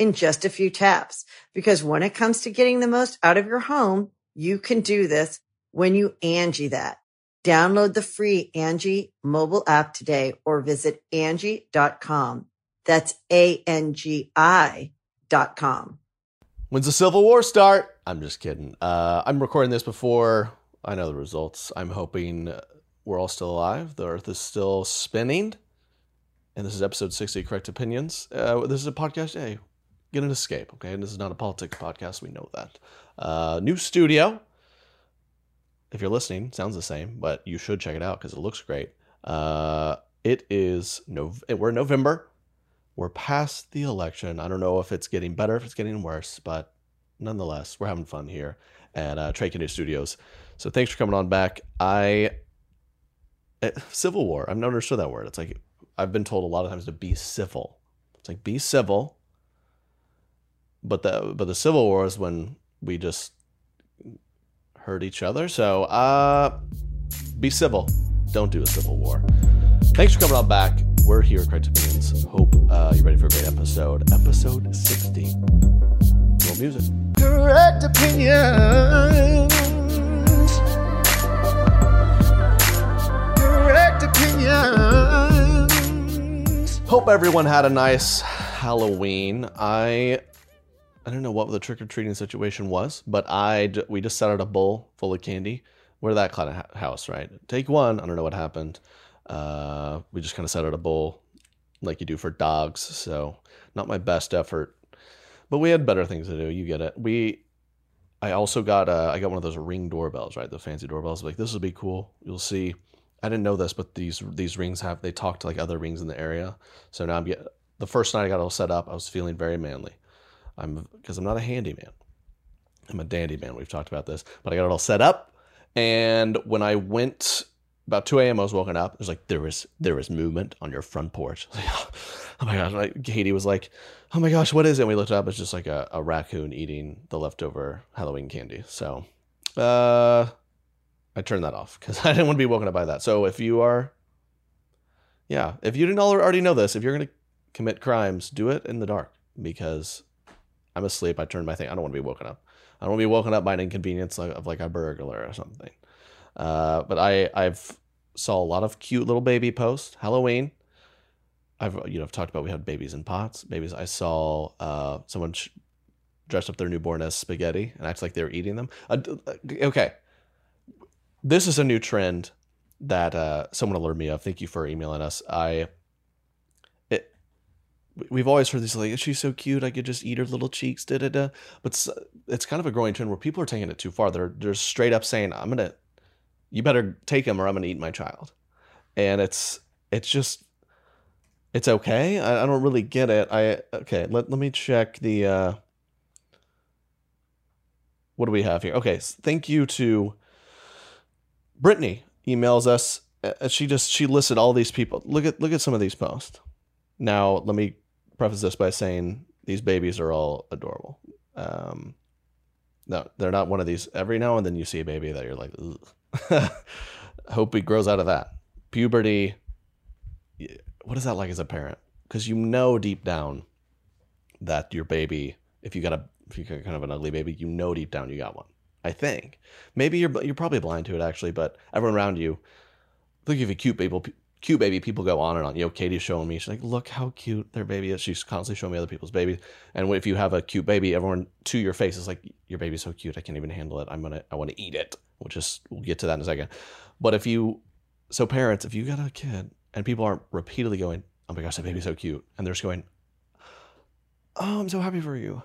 in just a few taps. Because when it comes to getting the most out of your home, you can do this when you Angie that. Download the free Angie mobile app today or visit Angie.com. That's A-N-G-I dot com. When's the Civil War start? I'm just kidding. Uh, I'm recording this before I know the results. I'm hoping we're all still alive. The earth is still spinning. And this is episode 60 Correct Opinions. Uh, this is a podcast. Hey, get an escape, okay? And this is not a politics podcast. We know that. Uh, new studio. If you're listening, sounds the same, but you should check it out because it looks great. Uh, it is no, we're in November. We're past the election. I don't know if it's getting better, if it's getting worse, but nonetheless, we're having fun here at uh, Trey Kennedy Studios. So thanks for coming on back. I eh, Civil War. I've never understood that word. It's like I've been told a lot of times to be civil. It's like be civil but the but the Civil War is when we just hurt each other. So uh, be civil. Don't do a civil war. Thanks for coming on back. We're here at Correct Opinions. Hope uh, you're ready for a great episode. Episode 60. More music. Correct Opinions. Correct Opinions. Hope everyone had a nice Halloween. I I don't know what the trick or treating situation was, but I we just set out a bowl full of candy. We're that kind of house, right? Take one. I don't know what happened. Uh, we just kind of set out a bowl like you do for dogs. So not my best effort, but we had better things to do. You get it. We. I also got uh, I got one of those ring doorbells, right? The fancy doorbells. Like this will be cool. You'll see. I didn't know this, but these these rings have they talk to like other rings in the area. So now I'm get the first night I got all set up. I was feeling very manly. I'm because I'm not a handyman. I'm a dandy man. We've talked about this, but I got it all set up. And when I went about 2 a.m., I was woken up. It was like there was there was movement on your front porch. oh my gosh! Like, Katie was like, "Oh my gosh, what is it?" And we looked up. It's just like a, a raccoon eating the leftover Halloween candy. So, uh, I turned that off because I didn't want to be woken up by that. So if you are, yeah, if you didn't already know this, if you're gonna commit crimes, do it in the dark because I'm asleep. I turn my thing. I don't want to be woken up. I don't want to be woken up by an inconvenience of like a burglar or something. Uh, but I I've saw a lot of cute little baby posts. Halloween. I've you know I've talked about we had babies in pots. Babies. I saw uh, someone sh- dressed up their newborn as spaghetti and acts like they were eating them. Uh okay, this is a new trend that uh, someone alerted me of. Thank you for emailing us. I we've always heard this like she's so cute i could just eat her little cheeks da da da. But it's, it's kind of a growing trend where people are taking it too far. They're they're straight up saying i'm gonna you better take him or i'm gonna eat my child. And it's it's just it's okay. I, I don't really get it. I okay let, let me check the uh what do we have here? Okay thank you to brittany emails us uh, she just she listed all these people. Look at look at some of these posts. Now, let me preface this by saying these babies are all adorable. Um, No, they're not one of these. Every now and then you see a baby that you're like, hope he grows out of that. Puberty. What is that like as a parent? Because you know deep down that your baby, if you got a, if you got kind of an ugly baby, you know deep down you got one. I think maybe you're you're probably blind to it actually, but everyone around you, look if you cute baby, cute baby, people go on and on. You know, Katie's showing me, she's like, look how cute their baby is. She's constantly showing me other people's babies. And if you have a cute baby, everyone to your face is like, your baby's so cute, I can't even handle it. I'm gonna, I want to eat it. We'll just, we'll get to that in a second. But if you, so parents, if you got a kid and people aren't repeatedly going, oh my gosh, that baby's so cute, and they're just going, oh, I'm so happy for you.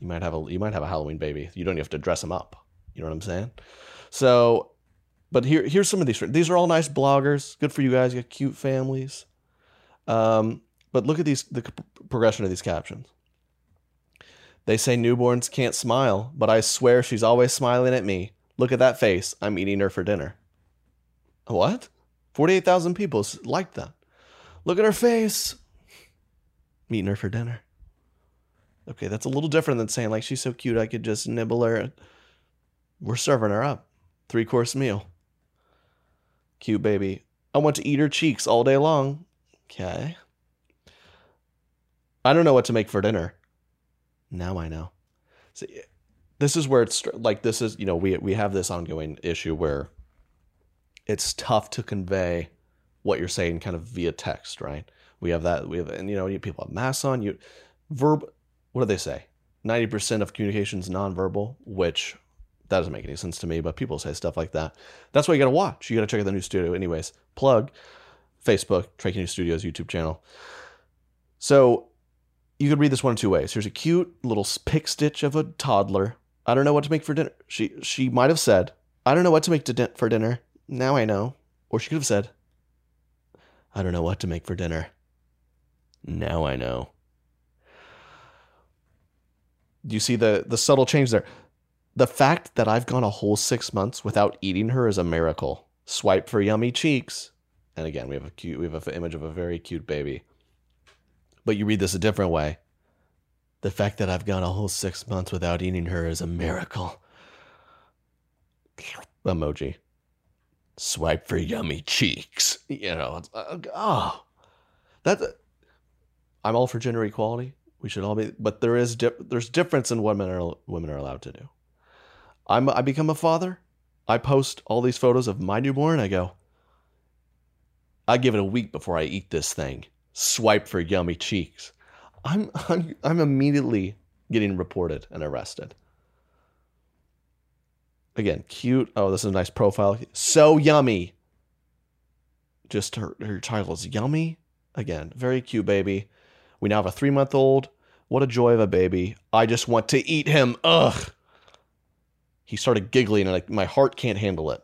You might have a, you might have a Halloween baby. You don't even have to dress them up. You know what I'm saying? So but here here's some of these these are all nice bloggers good for you guys you got cute families. Um, but look at these the progression of these captions. They say newborns can't smile but i swear she's always smiling at me. Look at that face. I'm eating her for dinner. What? 48000 people liked that. Look at her face. I'm eating her for dinner. Okay that's a little different than saying like she's so cute i could just nibble her. We're serving her up. Three course meal Cute baby. I want to eat her cheeks all day long. Okay. I don't know what to make for dinner. Now I know. See, this is where it's like this is you know we we have this ongoing issue where it's tough to convey what you're saying kind of via text, right? We have that we have and you know people have masks on you verb what do they say? 90% of communication is nonverbal, which that doesn't make any sense to me, but people say stuff like that. That's why you got to watch. You got to check out the new studio. Anyways, plug Facebook, Trey Kennedy Studios YouTube channel. So you could read this one in two ways. Here's a cute little pick stitch of a toddler. I don't know what to make for dinner. She she might have said, "I don't know what to make to din- for dinner." Now I know. Or she could have said, "I don't know what to make for dinner." Now I know. Do you see the the subtle change there? The fact that I've gone a whole six months without eating her is a miracle. Swipe for yummy cheeks. And again, we have a cute, we have an image of a very cute baby. But you read this a different way. The fact that I've gone a whole six months without eating her is a miracle. Emoji. Swipe for yummy cheeks. You know, it's, uh, oh, that. I'm all for gender equality. We should all be, but there is di- there's difference in what men are women are allowed to do. I'm I become a father. I post all these photos of my newborn. I go. I give it a week before I eat this thing. Swipe for yummy cheeks. I'm I'm I'm immediately getting reported and arrested. Again, cute. Oh, this is a nice profile. So yummy. Just her her title is yummy. Again, very cute baby. We now have a three month old. What a joy of a baby. I just want to eat him. Ugh. He started giggling, and like my heart can't handle it.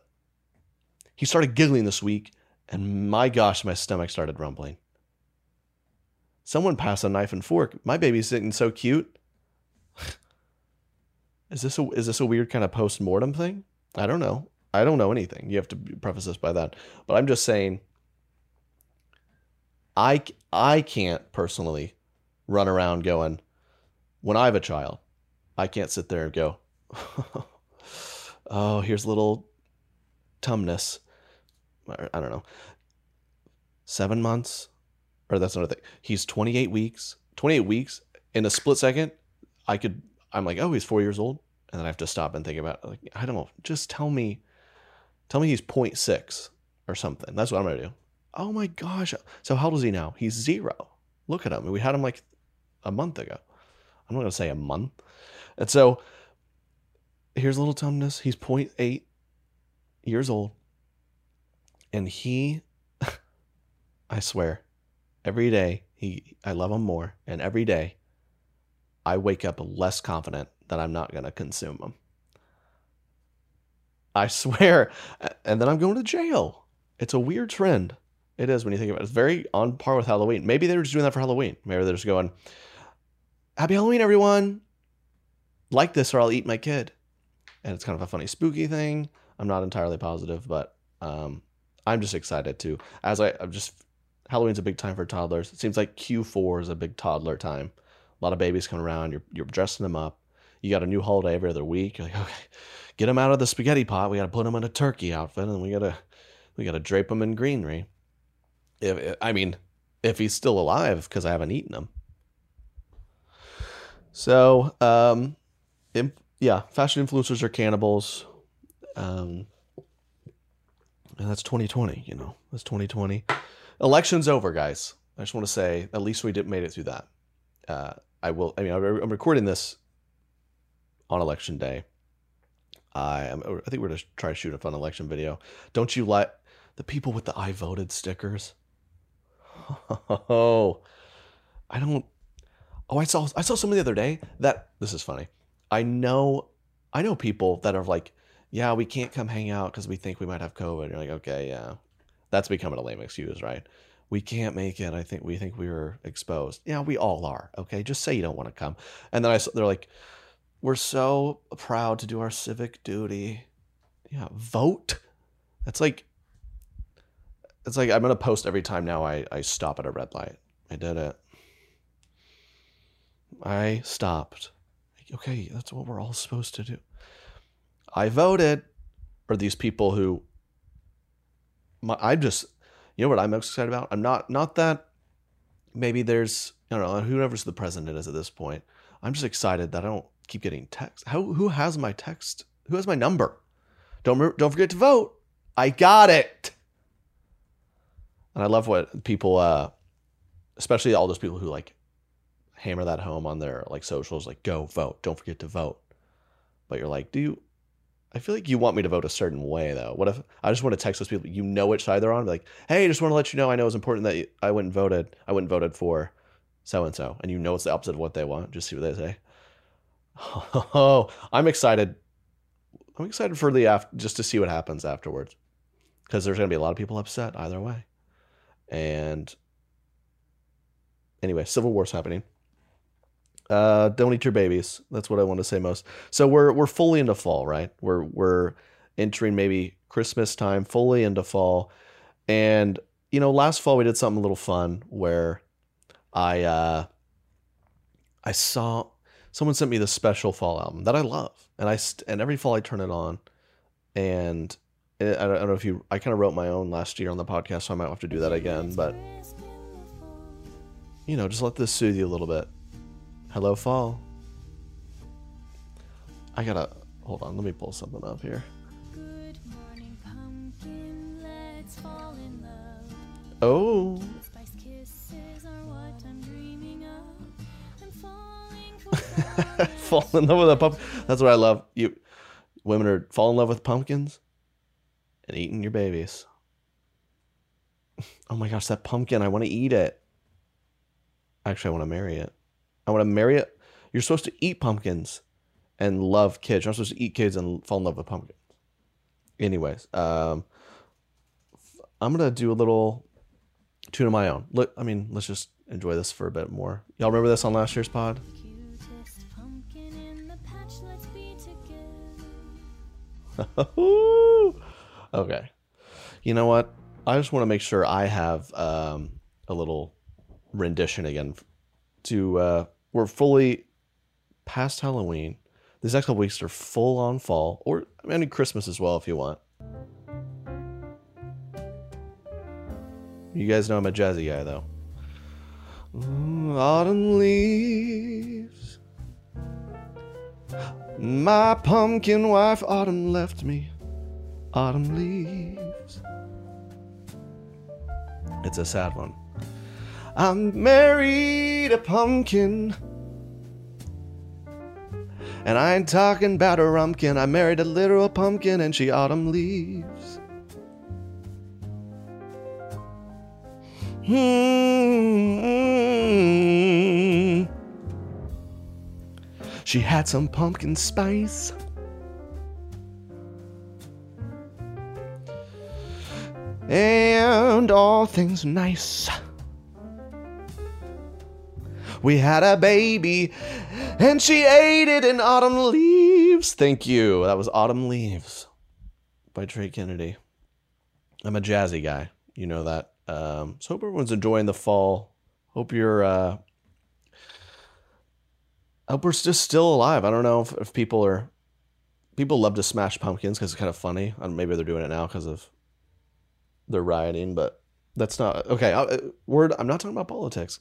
He started giggling this week, and my gosh, my stomach started rumbling. Someone pass a knife and fork. My baby's sitting so cute. is this a is this a weird kind of post mortem thing? I don't know. I don't know anything. You have to preface this by that. But I'm just saying. I I can't personally run around going when I have a child. I can't sit there and go, oh, here's a little tumnus. I don't know. Seven months, or that's another thing. He's 28 weeks. 28 weeks in a split second. I could. I'm like, oh, he's four years old, and then I have to stop and think about. Like, I don't know. Just tell me. Tell me he's 0.6 or something. That's what I'm gonna do. Oh my gosh. So how old is he now? He's zero. Look at him. We had him like a month ago. I'm not gonna say a month. And so here's little Tumnus. He's 0.8 years old. And he I swear, every day he I love him more. And every day I wake up less confident that I'm not gonna consume him. I swear. And then I'm going to jail. It's a weird trend. It is when you think about it. It's very on par with Halloween. Maybe they were just doing that for Halloween. Maybe they're just going, Happy Halloween, everyone. Like this or I'll eat my kid. And it's kind of a funny, spooky thing. I'm not entirely positive, but um, I'm just excited to. As I, I'm just, Halloween's a big time for toddlers. It seems like Q4 is a big toddler time. A lot of babies come around. You're, you're dressing them up. you got a new holiday every other week. You're like, okay, get him out of the spaghetti pot. We got to put him in a turkey outfit, and we gotta we gotta drape him in greenery. If I mean, if he's still alive, because I haven't eaten him. So, um, imp- yeah, fashion influencers are cannibals. Um, and that's 2020, you know, that's 2020. Election's over, guys. I just want to say, at least we did made it through that. Uh, I will, I mean, I'm recording this on election day. I am, I think we're going to try to shoot a fun election video. Don't you let the people with the I voted stickers. Oh, I don't, Oh, I saw I saw something the other day that this is funny. I know I know people that are like, yeah, we can't come hang out because we think we might have COVID. You're like, okay, yeah, that's becoming a lame excuse, right? We can't make it. I think we think we were exposed. Yeah, we all are. Okay, just say you don't want to come. And then I they're like, we're so proud to do our civic duty. Yeah, vote. That's like it's like I'm gonna post every time now I I stop at a red light. I did it. I stopped. Okay, that's what we're all supposed to do. I voted for these people who my, I'm just you know what I'm most excited about? I'm not not that maybe there's I don't know, whoever's the president is at this point. I'm just excited that I don't keep getting text. How who has my text? Who has my number? Don't don't forget to vote. I got it. And I love what people uh especially all those people who like hammer that home on their like socials, like go vote, don't forget to vote. But you're like, do you? I feel like you want me to vote a certain way though. What if I just want to text those people? You know which side they're on. Like, hey, I just want to let you know. I know it's important that I went and voted. I went and voted for so and so, and you know it's the opposite of what they want. Just see what they say. Oh, I'm excited. I'm excited for the after, just to see what happens afterwards, because there's gonna be a lot of people upset either way. And anyway, civil war's happening. Uh, don't eat your babies. That's what I want to say most. So we're we're fully into fall, right? We're we're entering maybe Christmas time, fully into fall. And you know, last fall we did something a little fun where I uh I saw someone sent me the special fall album that I love, and I st- and every fall I turn it on, and it, I, don't, I don't know if you I kind of wrote my own last year on the podcast, so I might have to do that again, but you know, just let this soothe you a little bit. Hello, fall. I gotta hold on. Let me pull something up here. Morning, pumpkin, oh. fall in love with a pump. That's what I love. You women are fall in love with pumpkins and eating your babies. Oh my gosh, that pumpkin! I want to eat it. Actually, I want to marry it. I want to marry it. You're supposed to eat pumpkins and love kids. You're not supposed to eat kids and fall in love with pumpkins. Anyways, um, I'm gonna do a little tune of my own. Look, I mean, let's just enjoy this for a bit more. Y'all remember this on last year's pod? okay. You know what? I just want to make sure I have um, a little rendition again to uh, we're fully past Halloween. These next couple weeks are full on fall, or I mean Christmas as well if you want. You guys know I'm a jazzy guy though. Autumn leaves. My pumpkin wife, autumn left me. Autumn leaves. It's a sad one. I married a pumpkin. And I ain't talking about a rumpkin. I married a literal pumpkin and she autumn leaves. Hmm. She had some pumpkin spice. And all things nice. We had a baby, and she ate it in autumn leaves. Thank you. That was Autumn Leaves by Trey Kennedy. I'm a jazzy guy. You know that. Um, so hope everyone's enjoying the fall. Hope you're uh, hope we're just still alive. I don't know if, if people are people love to smash pumpkins because it's kind of funny. And maybe they're doing it now because of they're rioting, but that's not okay. I, word. I'm not talking about politics.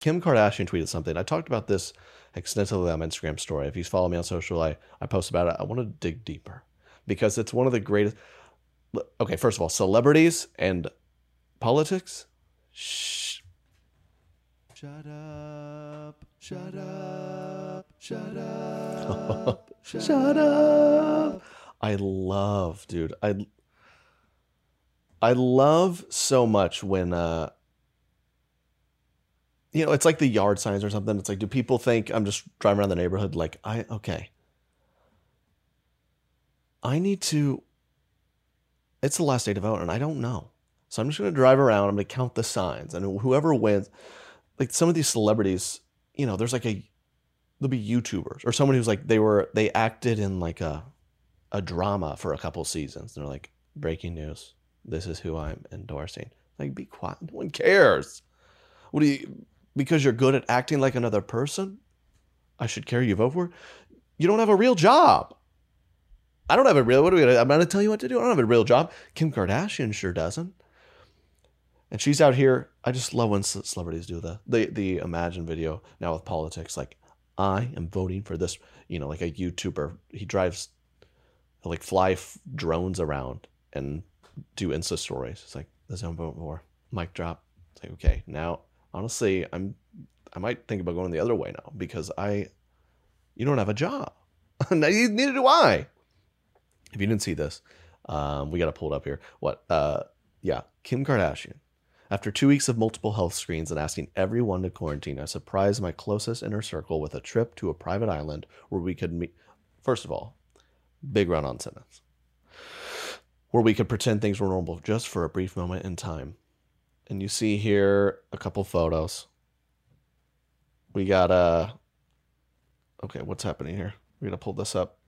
Kim Kardashian tweeted something. I talked about this extensively on my Instagram story. If you follow me on social, I, I post about it. I want to dig deeper because it's one of the greatest. Okay, first of all, celebrities and politics. Shh. Shut up. Shut up. Shut up. Shut up. I love, dude. I I love so much when uh you know, it's like the yard signs or something. It's like, do people think I'm just driving around the neighborhood like I okay. I need to it's the last day to vote and I don't know. So I'm just gonna drive around, I'm gonna count the signs, and whoever wins like some of these celebrities, you know, there's like a there'll be YouTubers or someone who's like they were they acted in like a a drama for a couple seasons. And they're like, breaking news. This is who I'm endorsing. Like, be quiet. No one cares. What do you because you're good at acting like another person, I should carry you vote for? You don't have a real job. I don't have a real. What are we gonna? I'm gonna tell you what to do. I don't have a real job. Kim Kardashian sure doesn't. And she's out here. I just love when celebrities do the the the Imagine video now with politics. Like I am voting for this. You know, like a YouTuber. He drives like fly f- drones around and do Insta stories. It's like what I'm voting for. Mic drop. It's like okay, now honestly, I'm I might think about going the other way now because I you don't have a job. Neither do I. If you didn't see this, um, we got to pull it up here. What? Uh, yeah, Kim Kardashian. After two weeks of multiple health screens and asking everyone to quarantine, I surprised my closest inner circle with a trip to a private island where we could meet. First of all, big run on sentence. Where we could pretend things were normal just for a brief moment in time. And you see here a couple photos. We got a. Uh, okay, what's happening here? We're gonna pull this up.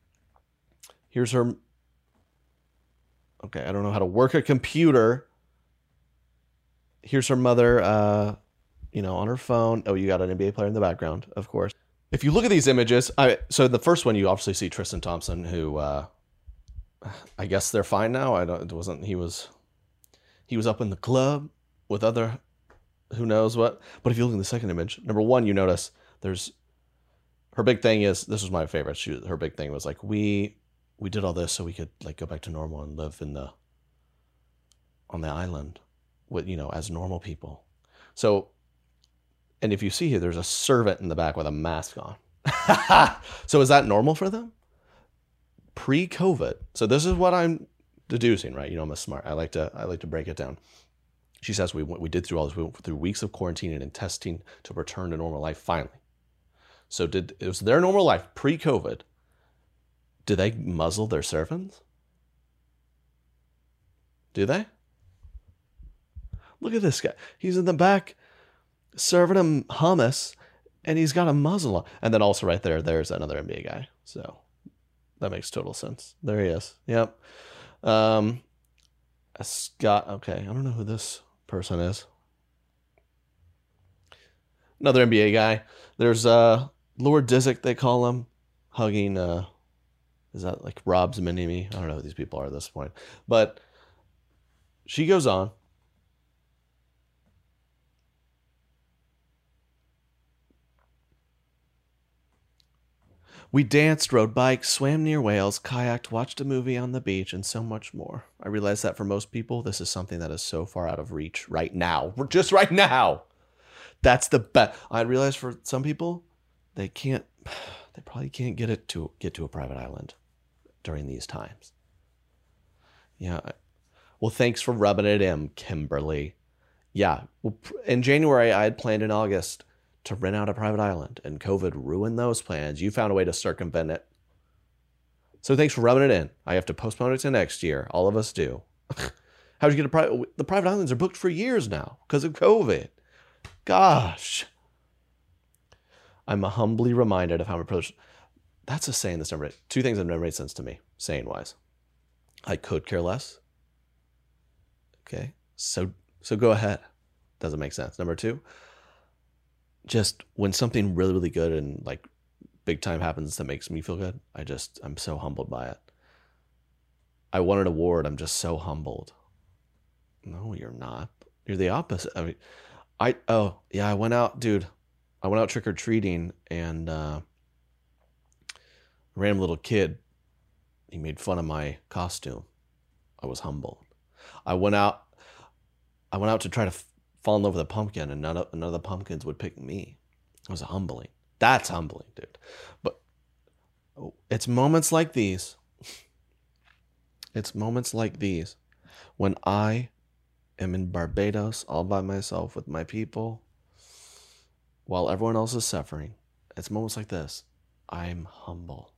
Here's her. Okay, I don't know how to work a computer. Here's her mother, uh, you know, on her phone. Oh, you got an NBA player in the background, of course. If you look at these images, I so the first one you obviously see Tristan Thompson, who uh, I guess they're fine now. I don't. It wasn't. He was. He was up in the club with other, who knows what. But if you look in the second image, number one, you notice there's. Her big thing is this was my favorite. She her big thing was like we we did all this so we could like go back to normal and live in the on the island with you know as normal people. So and if you see here, there's a servant in the back with a mask on. so is that normal for them? Pre-COVID. So this is what I'm deducing, right? You know, I'm a smart. I like to I like to break it down. She says we we did through all this. We went through weeks of quarantine and testing to return to normal life finally. So did it was their normal life pre-COVID. Do they muzzle their servants? Do they? Look at this guy. He's in the back serving him hummus and he's got a muzzle on. And then also right there, there's another NBA guy. So that makes total sense. There he is. Yep. Um, Scott. Okay. I don't know who this person is. Another NBA guy. There's uh Lord Disick, they call him, hugging uh is that like Rob's mini me? I don't know who these people are at this point. But she goes on. We danced, rode bikes, swam near whales, kayaked, watched a movie on the beach, and so much more. I realize that for most people, this is something that is so far out of reach right now. Just right now. That's the best. I realize for some people, they can't, they probably can't get it to get to a private island during these times. Yeah. Well, thanks for rubbing it in, Kimberly. Yeah. Well, in January, I had planned in August to rent out a private island, and COVID ruined those plans. You found a way to circumvent it. So thanks for rubbing it in. I have to postpone it to next year. All of us do. How'd you get a private? The private islands are booked for years now because of COVID. Gosh. I'm humbly reminded of how privilege. That's a saying that's never made. Two things that never made sense to me, saying wise. I could care less. Okay, so so go ahead. Doesn't make sense. Number two, just when something really really good and like big time happens that makes me feel good i just i'm so humbled by it. I won an award. I'm just so humbled. No you're not. You're the opposite. I mean i oh yeah i went out dude. I went out trick-or-treating and uh a random little kid he made fun of my costume. I was humbled. I went out i went out to try to fall in love with a pumpkin and none of, none of the pumpkins would pick me. It was humbling. That's humbling, dude. But it's moments like these. It's moments like these when I am in Barbados all by myself with my people while everyone else is suffering. It's moments like this. I'm humble.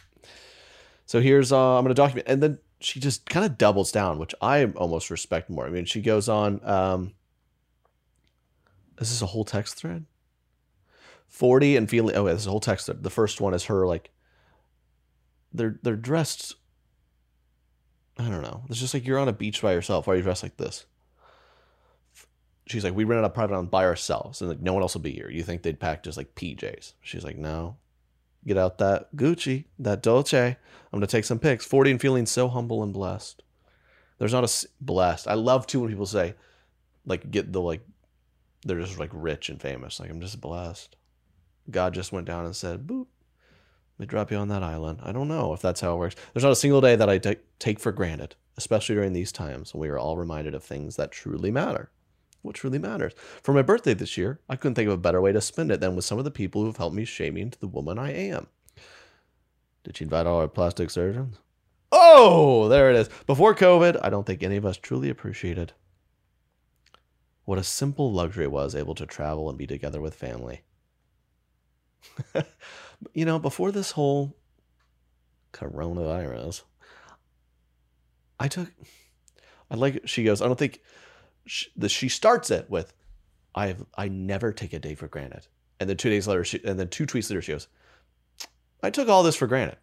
so here's uh, I'm going to document and then she just kind of doubles down, which I almost respect more. I mean, she goes on um, is this a whole text thread? 40 and feeling oh, yeah, this is a whole text thread. The first one is her like they're they're dressed I don't know. It's just like you're on a beach by yourself. Why are you dressed like this? She's like, we rented a private island by ourselves, and like no one else will be here. You think they'd pack just like PJs? She's like, no. Get out that Gucci, that Dolce. I'm gonna take some pics. Forty and feeling so humble and blessed. There's not a blessed. I love too when people say, like, get the like they're just like rich and famous. Like I'm just blessed. God just went down and said, "Boop, me drop you on that island." I don't know if that's how it works. There's not a single day that I t- take for granted, especially during these times when we are all reminded of things that truly matter. What truly matters. For my birthday this year, I couldn't think of a better way to spend it than with some of the people who have helped me shape me into the woman I am. Did she invite all our plastic surgeons? Oh, there it is. Before COVID, I don't think any of us truly appreciated what a simple luxury it was able to travel and be together with family. you know, before this whole coronavirus, I took, I like, she goes, I don't think, she, the, she starts it with, I've, I never take a day for granted. And then two days later, she, and then two tweets later, she goes, I took all this for granted.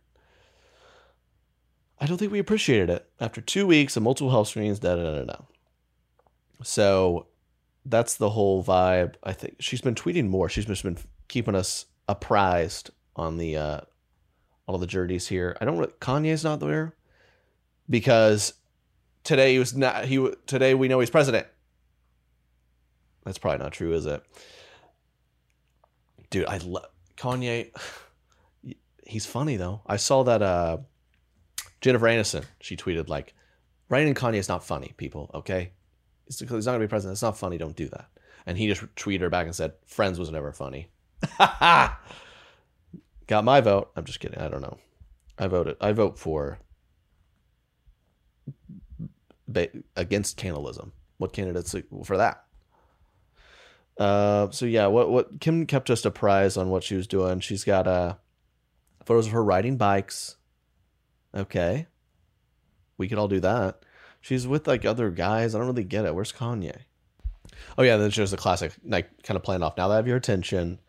I don't think we appreciated it after two weeks of multiple health screens. Da da da da. So that's the whole vibe. I think she's been tweeting more. She's just been keeping us apprised on the uh, all the journeys here. I don't. Know. Kanye's not there because today he was not. He today we know he's president. That's probably not true, is it? Dude, I love Kanye. He's funny though. I saw that uh, Jennifer Aniston. She tweeted like, "Writing Kanye is not funny, people. Okay, he's, he's not gonna be president. It's not funny. Don't do that." And he just tweeted her back and said, "Friends was never funny." Got my vote. I'm just kidding. I don't know. I voted. I vote for against cannibalism. What candidates for that? Uh, so yeah, what what Kim kept us apprised on what she was doing. She's got uh photos of her riding bikes. Okay, we could all do that. She's with like other guys. I don't really get it. Where's Kanye? Oh yeah, then there's the classic like kind of playing off. Now that I have your attention,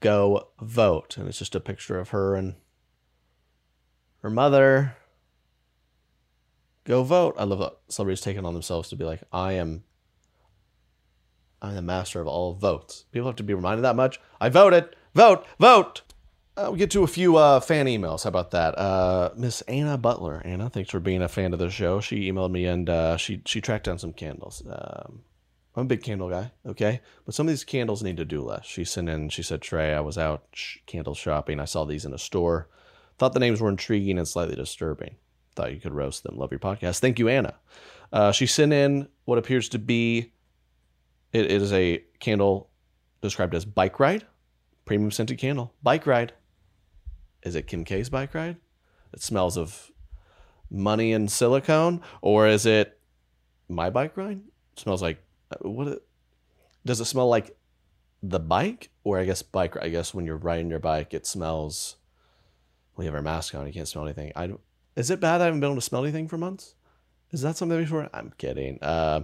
go vote, and it's just a picture of her and her mother. Go vote. I love that celebrities taking on themselves to be like, I am I'm the master of all votes. People have to be reminded that much. I voted. Vote. Vote. Uh, we get to a few uh, fan emails. How about that? Uh, Miss Anna Butler. Anna, thanks for being a fan of the show. She emailed me and uh, she she tracked down some candles. Um, I'm a big candle guy, okay? But some of these candles need to do less. She sent in, she said, Trey, I was out sh- candle shopping. I saw these in a store. Thought the names were intriguing and slightly disturbing. Thought you could roast them. Love your podcast. Thank you, Anna. Uh, she sent in what appears to be it, it is a candle described as bike ride, premium scented candle. Bike ride. Is it Kim K's bike ride? It smells of money and silicone, or is it my bike ride? It smells like uh, what? It, does it smell like the bike, or I guess bike? I guess when you're riding your bike, it smells. We have our mask on. You can't smell anything. I is it bad? I haven't been able to smell anything for months. Is that something before? I'm kidding. Uh,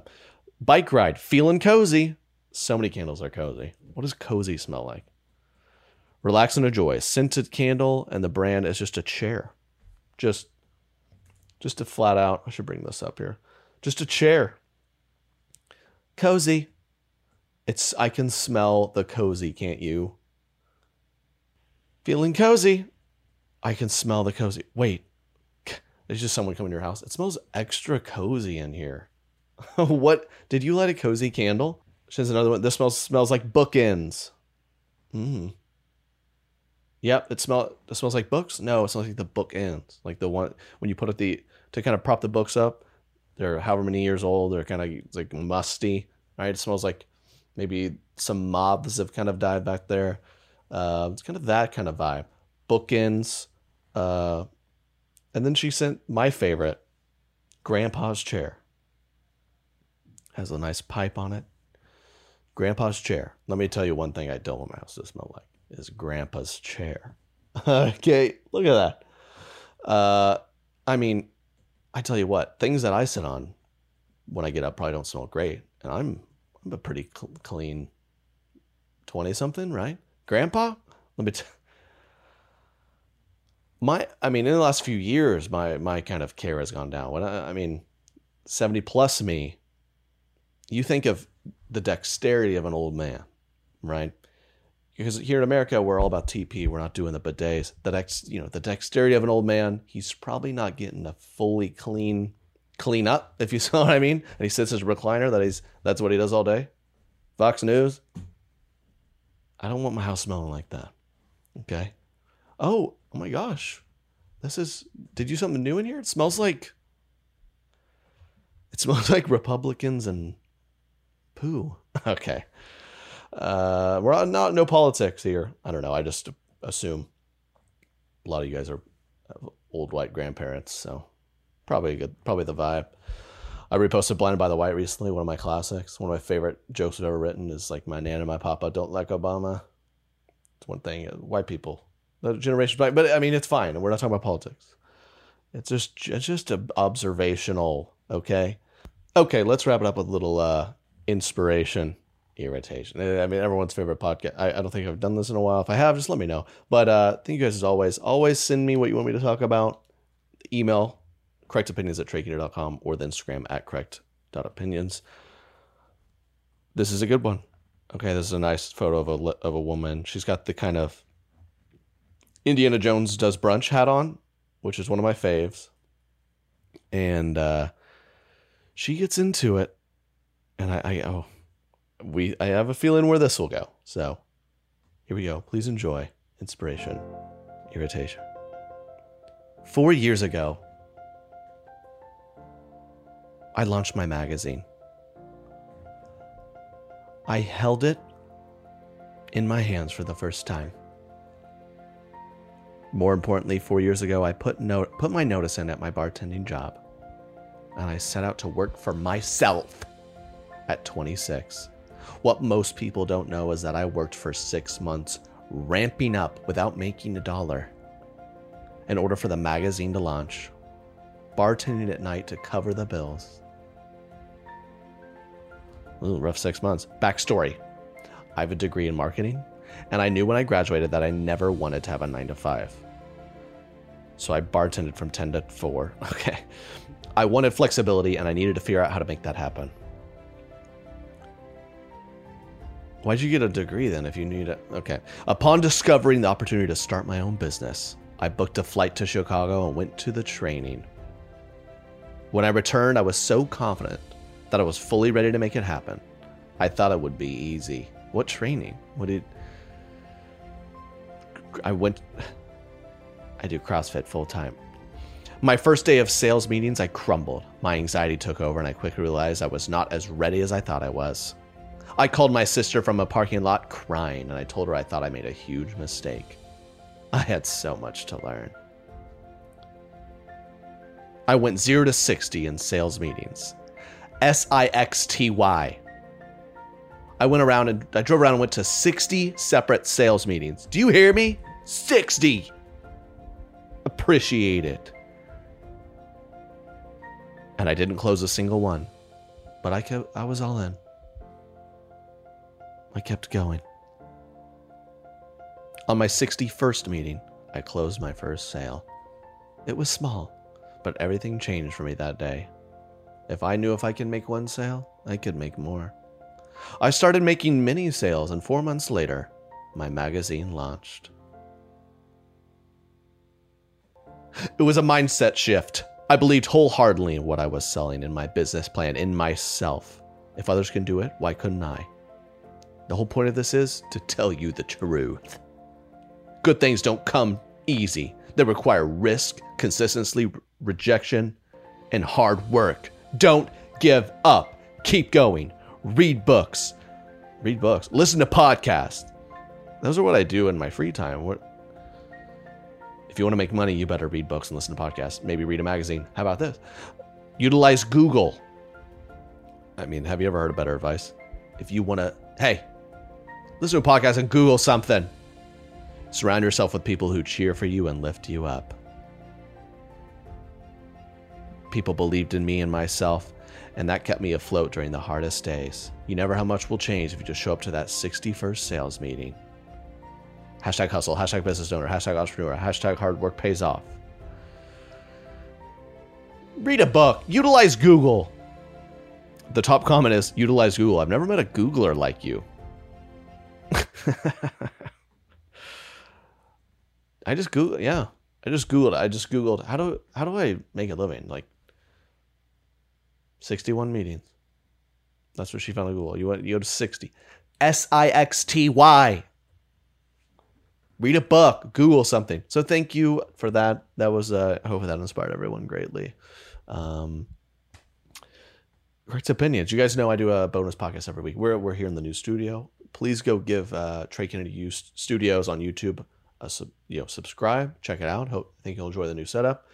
Bike ride, feeling cozy. So many candles are cozy. What does cozy smell like? Relax and enjoy. A Scented candle, and the brand is just a chair. Just, just a flat out. I should bring this up here. Just a chair. Cozy. It's. I can smell the cozy. Can't you? Feeling cozy. I can smell the cozy. Wait, there's just someone coming to your house. It smells extra cozy in here. what did you light a cozy candle? She has another one. This smells smells like bookends. Hmm. Yep, it smell it smells like books. No, it smells like the bookends, like the one when you put it the to kind of prop the books up. They're however many years old. They're kind of like musty, right? It smells like maybe some moths have kind of died back there. Uh, it's kind of that kind of vibe. Bookends. Uh, and then she sent my favorite, Grandpa's chair has a nice pipe on it. Grandpa's chair. Let me tell you one thing I don't want my house to smell like is Grandpa's chair. okay, look at that. Uh, I mean, I tell you what, things that I sit on when I get up probably don't smell great, and I'm I'm a pretty cl- clean twenty something, right? Grandpa, let me. My, I mean, in the last few years, my my kind of care has gone down. When I, I mean, seventy plus me you think of the dexterity of an old man, right? Because here in America, we're all about TP. We're not doing the bidets. The dex, you know, the dexterity of an old man. He's probably not getting a fully clean, clean up, if you saw what I mean. And he sits his recliner. That he's that's what he does all day. Fox News. I don't want my house smelling like that. Okay. Oh, oh my gosh. This is. Did you something new in here? It smells like. It smells like Republicans and poo. Okay. Uh, we're not no politics here. I don't know. I just assume a lot of you guys are old white grandparents, so probably good. Probably the vibe. I reposted "Blinded by the White" recently. One of my classics. One of my favorite jokes I've ever written is like, "My nan and my papa don't like Obama." It's one thing. White people, the generation back, but I mean, it's fine. We're not talking about politics. It's just it's just observational. Okay. Okay. Let's wrap it up with a little uh, inspiration, irritation. I mean, everyone's favorite podcast. I, I, don't think I've done this in a while. If I have, just let me know. But uh, thank you guys as always. Always send me what you want me to talk about. Email correctopinions at TreyKennedy.com or the Instagram at correct.opinions. This is a good one. Okay, this is a nice photo of a of a woman. She's got the kind of Indiana Jones does brunch hat on, which is one of my faves. And uh, she gets into it, and I, I oh, we I have a feeling where this will go. So here we go. Please enjoy inspiration, irritation. Four years ago, I launched my magazine. I held it in my hands for the first time. More importantly, four years ago, I put, no- put my notice in at my bartending job and I set out to work for myself at 26. What most people don't know is that I worked for six months, ramping up without making a dollar in order for the magazine to launch, bartending at night to cover the bills. Ooh, rough six months. Backstory I have a degree in marketing, and I knew when I graduated that I never wanted to have a nine to five. So I bartended from 10 to 4. Okay. I wanted flexibility and I needed to figure out how to make that happen. Why'd you get a degree then if you need it? Okay. Upon discovering the opportunity to start my own business, I booked a flight to Chicago and went to the training. When I returned, I was so confident that I was fully ready to make it happen. I thought it would be easy. What training? What did I went I do CrossFit full time. My first day of sales meetings, I crumbled. My anxiety took over, and I quickly realized I was not as ready as I thought I was. I called my sister from a parking lot crying, and I told her I thought I made a huge mistake. I had so much to learn. I went 0 to 60 in sales meetings. S I X T Y. I went around and I drove around and went to 60 separate sales meetings. Do you hear me? 60. Appreciate it. And I didn't close a single one. But I kept I was all in. I kept going. On my 61st meeting, I closed my first sale. It was small, but everything changed for me that day. If I knew if I could make one sale, I could make more. I started making many sales, and four months later, my magazine launched. It was a mindset shift. I believed wholeheartedly in what I was selling, in my business plan, in myself. If others can do it, why couldn't I? The whole point of this is to tell you the truth. Good things don't come easy. They require risk, consistency, rejection, and hard work. Don't give up. Keep going. Read books. Read books. Listen to podcasts. Those are what I do in my free time. What if you want to make money, you better read books and listen to podcasts. Maybe read a magazine. How about this? Utilize Google. I mean, have you ever heard of better advice? If you want to, hey, listen to a podcast and Google something. Surround yourself with people who cheer for you and lift you up. People believed in me and myself, and that kept me afloat during the hardest days. You never how much will change if you just show up to that 61st sales meeting. Hashtag hustle, hashtag business owner, hashtag entrepreneur, hashtag hard work pays off. Read a book, utilize Google. The top comment is utilize Google. I've never met a Googler like you. I just Google, yeah. I just Googled. I just Googled how do how do I make a living? Like sixty one meetings. That's what she found on Google. You went you go to sixty. S I X T Y. Read a book, Google something. So thank you for that. That was uh I hope that inspired everyone greatly. Um Correct opinions. You guys know I do a bonus podcast every week. We're we're here in the new studio. Please go give uh, Trey Kennedy Studios on YouTube a sub, you know subscribe, check it out. Hope I think you'll enjoy the new setup.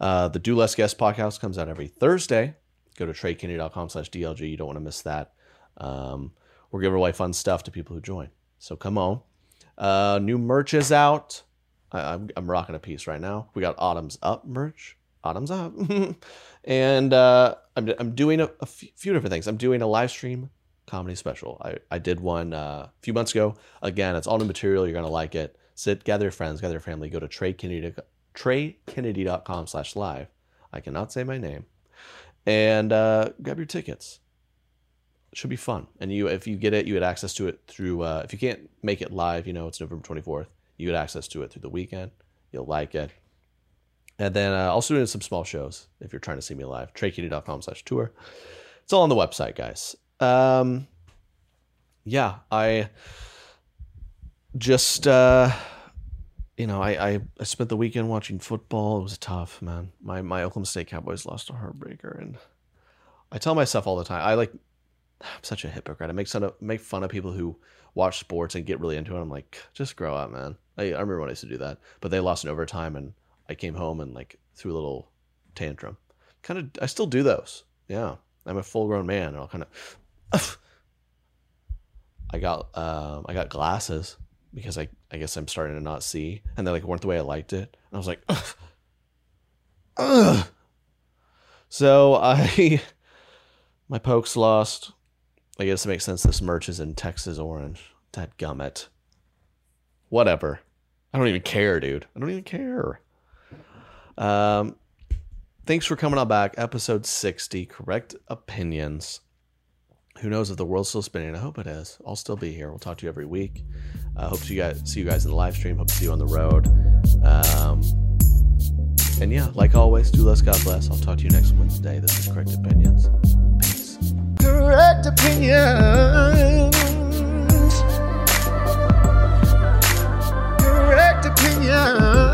Uh, the Do Less Guest podcast comes out every Thursday. Go to treykennedy.com slash DLG. You don't want to miss that. Um, we're giving away fun stuff to people who join. So come on. Uh, new merch is out. I, I'm, I'm rocking a piece right now. We got Autumn's Up merch. Autumn's Up. and uh, I'm, I'm doing a, a few different things. I'm doing a live stream comedy special. I, I did one uh, a few months ago. Again, it's all new material. You're going to like it sit, gather your friends, gather your family, go to Trey Kennedy, TreyKennedy.com slash live. I cannot say my name. And uh, grab your tickets. Should be fun. And you, if you get it, you get access to it through. Uh, if you can't make it live, you know it's November twenty fourth. You get access to it through the weekend. You'll like it. And then uh, also doing some small shows if you're trying to see me live. TreyCuny.com slash tour. It's all on the website, guys. Um, yeah, I just uh, you know, I, I, I spent the weekend watching football. It was tough, man. My my Oklahoma State Cowboys lost a heartbreaker, and I tell myself all the time, I like, I'm such a hypocrite. I make fun of make fun of people who watch sports and get really into it. I'm like, just grow up, man. I, I remember when I used to do that, but they lost in overtime, and I came home and like threw a little tantrum. Kind of, I still do those. Yeah, I'm a full grown man, and I'll kind of. I got um, I got glasses because I, I guess I'm starting to not see, and they like weren't the way I liked it. And I was like, ugh, ugh. So I, my pokes lost. I guess it makes sense. This merch is in Texas orange. That gummit. Whatever. I don't even care, dude. I don't even care. Um, thanks for coming on back. Episode 60, correct opinions who knows if the world's still spinning? I hope it is. I'll still be here. We'll talk to you every week. Uh, hope to you guys see you guys in the live stream. Hope to see you on the road. Um, and yeah, like always, do less, God bless. I'll talk to you next Wednesday. This is Correct Opinions. Peace. Correct opinions. Correct opinions.